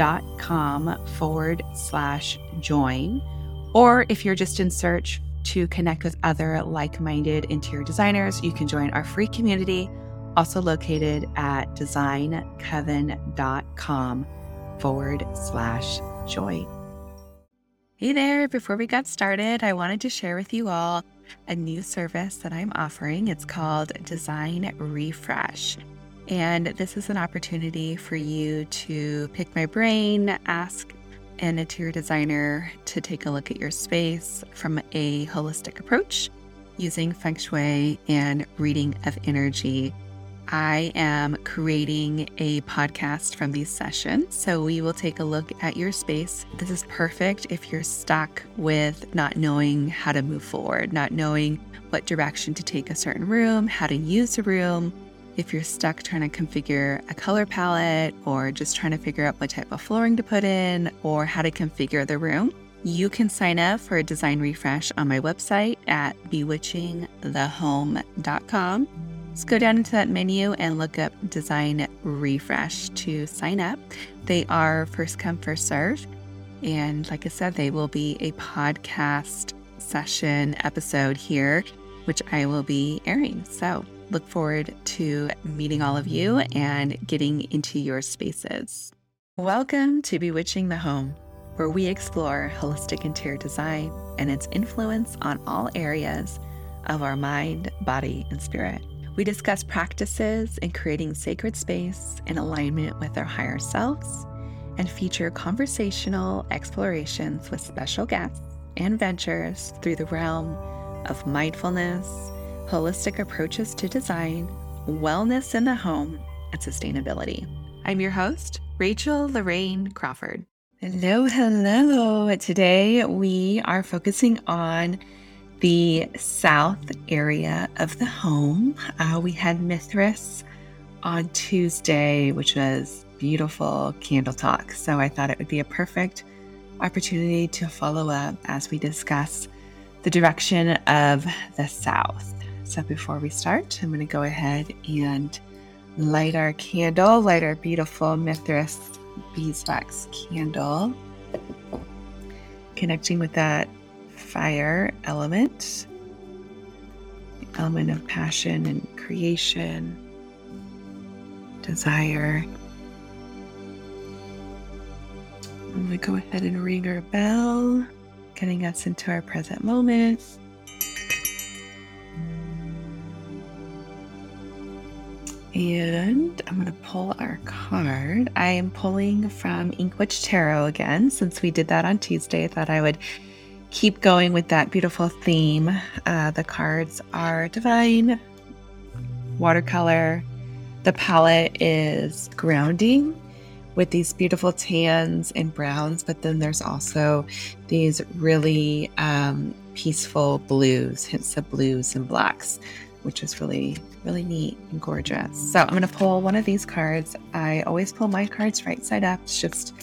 designcoven.com forward slash join. Or if you're just in search to connect with other like minded interior designers, you can join our free community, also located at designcoven.com forward slash join. Hey there, before we got started, I wanted to share with you all a new service that I'm offering. It's called Design Refresh. And this is an opportunity for you to pick my brain, ask an interior designer to take a look at your space from a holistic approach using feng shui and reading of energy. I am creating a podcast from these sessions. So we will take a look at your space. This is perfect if you're stuck with not knowing how to move forward, not knowing what direction to take a certain room, how to use a room, if you're stuck trying to configure a color palette or just trying to figure out what type of flooring to put in or how to configure the room, you can sign up for a design refresh on my website at bewitchingthehome.com. Just go down into that menu and look up design refresh to sign up. They are first come, first serve. And like I said, they will be a podcast session episode here, which I will be airing. So look forward to meeting all of you and getting into your spaces. Welcome to Bewitching the Home, where we explore holistic interior design and its influence on all areas of our mind, body, and spirit. We discuss practices in creating sacred space in alignment with our higher selves and feature conversational explorations with special guests and ventures through the realm of mindfulness holistic approaches to design, wellness in the home, and sustainability. I'm your host, Rachel Larraine Crawford. Hello, hello. Today we are focusing on the south area of the home. Uh, we had Mithras on Tuesday, which was beautiful candle talk. So I thought it would be a perfect opportunity to follow up as we discuss the direction of the south. So before we start, I'm going to go ahead and light our candle, light our beautiful Mithras beeswax candle, connecting with that fire element, the element of passion and creation, desire. I'm going to go ahead and ring our bell, getting us into our present moment. And I'm going to pull our card. I am pulling from Ink Witch Tarot again. Since we did that on Tuesday, I thought I would keep going with that beautiful theme. Uh, the cards are divine, watercolor. The palette is grounding with these beautiful tans and browns, but then there's also these really um, peaceful blues, hints of blues and blacks which is really, really neat and gorgeous. So I'm going to pull one of these cards. I always pull my cards right side up. It's just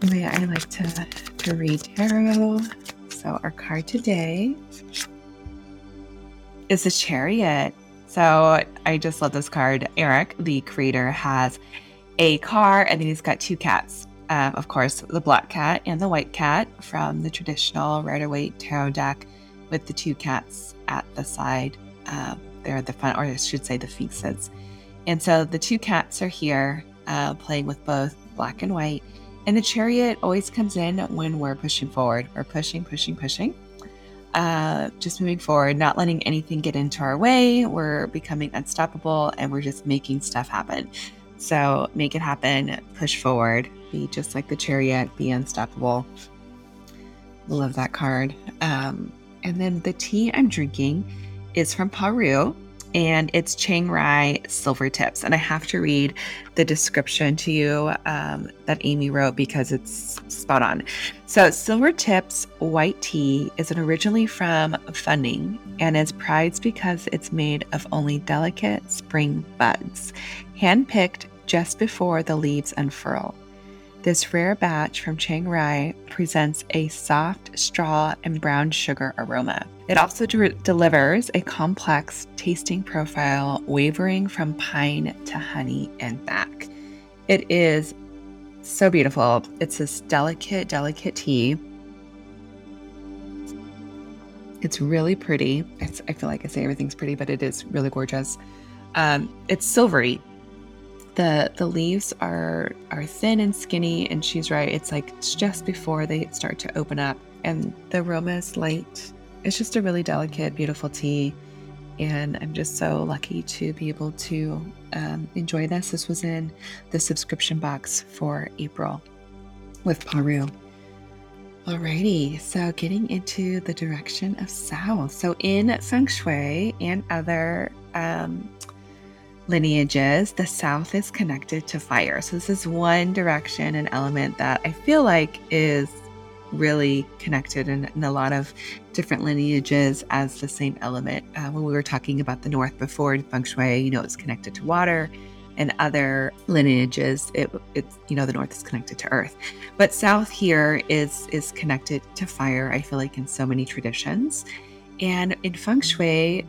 the way I like to, to read tarot. So our card today is the Chariot. So I just love this card. Eric, the creator, has a car and then he's got two cats. Um, of course, the black cat and the white cat from the traditional Rider Waite tarot deck with the two cats at the side uh, they're the fun, or I should say the faces. And so the two cats are here uh, playing with both black and white. And the chariot always comes in when we're pushing forward. We're pushing, pushing, pushing. Uh, just moving forward, not letting anything get into our way. We're becoming unstoppable and we're just making stuff happen. So make it happen, push forward, be just like the chariot, be unstoppable. Love that card. Um, and then the tea I'm drinking is from Paru. and it's Chiang Rai silver tips. And I have to read the description to you um, that Amy wrote because it's spot on. So, silver tips white tea is originally from Fuding and is prized because it's made of only delicate spring buds, handpicked just before the leaves unfurl. This rare batch from Chiang Rai presents a soft straw and brown sugar aroma. It also de- delivers a complex tasting profile, wavering from pine to honey and back. It is so beautiful. It's this delicate, delicate tea. It's really pretty. It's, I feel like I say everything's pretty, but it is really gorgeous. Um, it's silvery the the leaves are are thin and skinny and she's right it's like it's just before they start to open up. And the aroma is light. It's just a really delicate beautiful tea and i'm just so lucky to be able to um, enjoy this. This was in the subscription box for april with paru. Alrighty, so getting into the direction of south. So in feng shui and other um, lineages, the south is connected to fire. So, this is one direction and element that I feel like is really connected in, in a lot of different lineages as the same element. Uh, when we were talking about the north before in feng shui, you know, it's connected to water. And other lineages, it, it's you know the north is connected to earth, but south here is is connected to fire. I feel like in so many traditions, and in feng shui,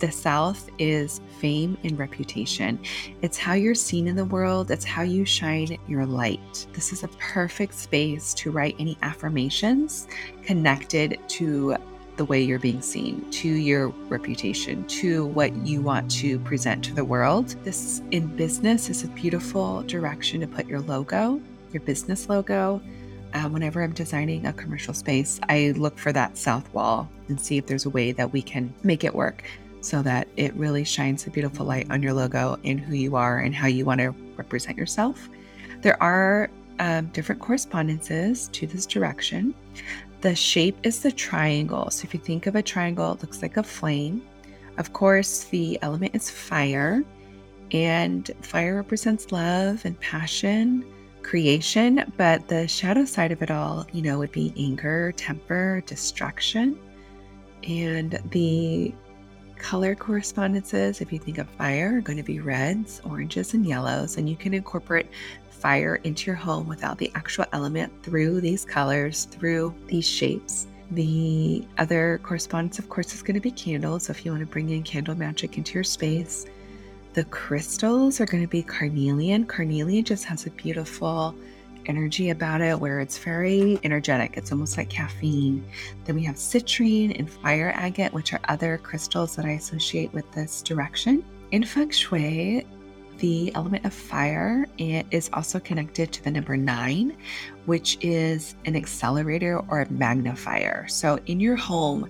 the South is fame and reputation. It's how you're seen in the world, it's how you shine your light. This is a perfect space to write any affirmations connected to the way you're being seen, to your reputation, to what you want to present to the world. This in business is a beautiful direction to put your logo, your business logo. Uh, whenever I'm designing a commercial space, I look for that south wall and see if there's a way that we can make it work so that it really shines a beautiful light on your logo and who you are and how you want to represent yourself. There are um, different correspondences to this direction. The shape is the triangle. So if you think of a triangle, it looks like a flame. Of course, the element is fire, and fire represents love and passion, creation. But the shadow side of it all, you know, would be anger, temper, destruction. And the color correspondences, if you think of fire, are going to be reds, oranges, and yellows. And you can incorporate fire into your home without the actual element through these colors, through these shapes. The other correspondence, of course, is going to be candles. So if you want to bring in candle magic into your space, the crystals are going to be carnelian. Carnelian just has a beautiful energy about it where it's very energetic. It's almost like caffeine. Then we have citrine and fire agate, which are other crystals that I associate with this direction. In feng shui, the element of fire is also connected to the number nine, which is an accelerator or a magnifier. So in your home,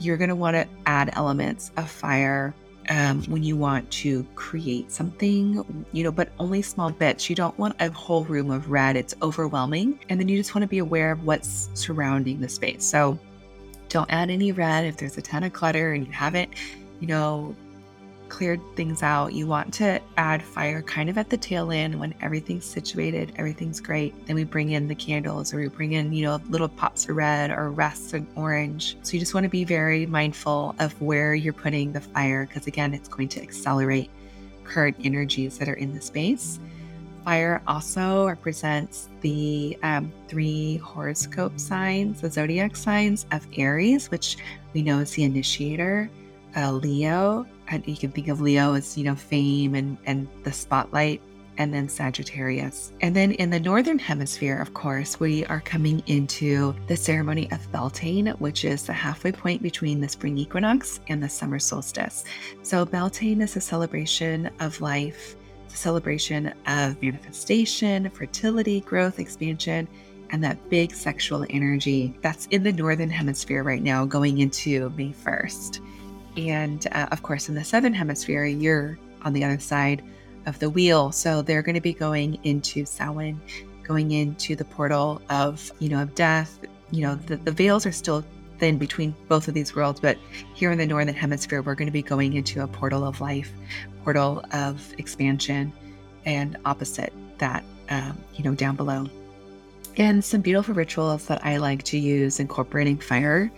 you're going to want to add elements of fire um, when you want to create something, you know, but only small bits. You don't want a whole room of red, it's overwhelming. And then you just want to be aware of what's surrounding the space. So don't add any red if there's a ton of clutter and you haven't, you know, cleared things out. You want to add fire kind of at the tail end when everything's situated, everything's great. Then we bring in the candles or we bring in, you know, little pops of red or rests of orange. So you just want to be very mindful of where you're putting the fire because, again, it's going to accelerate current energies that are in the space. Fire also represents the um, three horoscope signs, the zodiac signs of Aries, which we know is the initiator, uh, Leo, and you can think of Leo as, you know, fame and, and the spotlight, and then Sagittarius. And then in the Northern Hemisphere, of course, we are coming into the ceremony of Beltane, which is the halfway point between the spring equinox and the summer solstice. So, Beltane is a celebration of life, it's a celebration of manifestation, fertility, growth, expansion. And that big sexual energy that's in the Northern Hemisphere right now, going into May 1st. And uh, of course, in the southern hemisphere, you're on the other side of the wheel. So they're going to be going into Samhain, going into the portal of, you know, of death. You know, the, the veils are still thin between both of these worlds. But here in the Northern Hemisphere, we're going to be going into a portal of life, portal of expansion, and opposite that, um, you know, down below. And some beautiful rituals that I like to use incorporating fire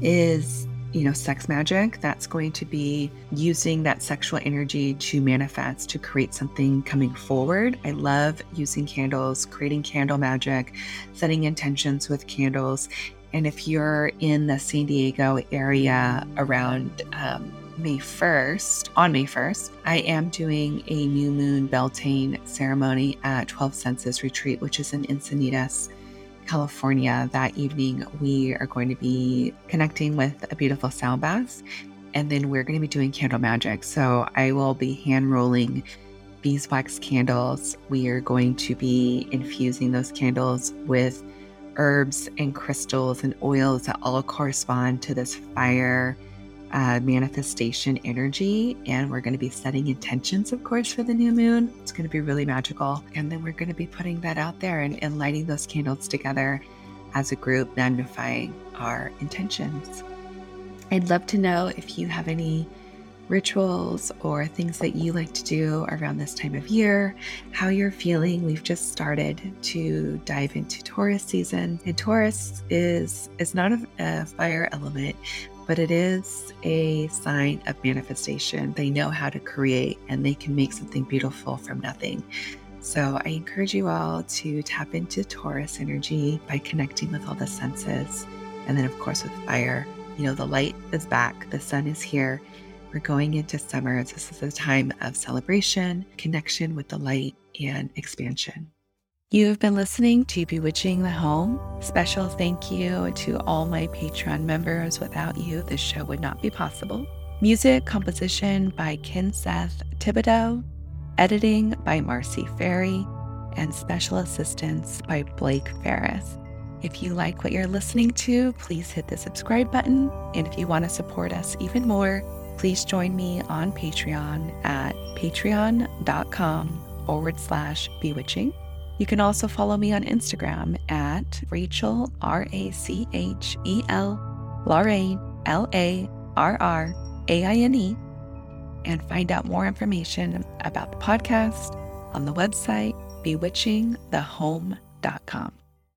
is you know, sex magic, that's going to be using that sexual energy to manifest, to create something coming forward. I love using candles, creating candle magic, setting intentions with candles. And if you're in the San Diego area around um, May 1st, on May 1st, I am doing a new moon Beltane ceremony at 12 Senses Retreat, which is in Encinitas California, that evening we are going to be connecting with a beautiful sound bath. And then we're going to be doing candle magic. So I will be hand rolling beeswax candles. We are going to be infusing those candles with herbs and crystals and oils that all correspond to this fire uh, manifestation energy. And we're going to be setting intentions, of course, for the new moon. It's going to be really magical. And then we're going to be putting that out there and, and lighting those candles together as a group, magnifying our intentions. I'd love to know if you have any rituals or things that you like to do around this time of year, how you're feeling. We've just started to dive into Taurus season. And Taurus is is not a, a fire element, but it is a sign of manifestation. They know how to create and they can make something beautiful from nothing. So I encourage you all to tap into Taurus energy by connecting with all the senses. And then, of course, with fire, you know, the light is back, the sun is here. We're going into summer. This is a time of celebration, connection with the light, and expansion. You have been listening to Bewitching the Home. Special thank you to all my Patreon members. Without you, this show would not be possible. Music composition by Ken Seth Thibodeau, editing by Marcy Ferry, and special assistance by Blake Ferris. If you like what you're listening to, please hit the subscribe button. And if you want to support us even more, please join me on Patreon at patreon.com forward slash bewitching. You can also follow me on Instagram at Rachel, R A C H E L, Larraine, L A R R A I N E, and find out more information about the podcast on the website bewitchingthehome.com.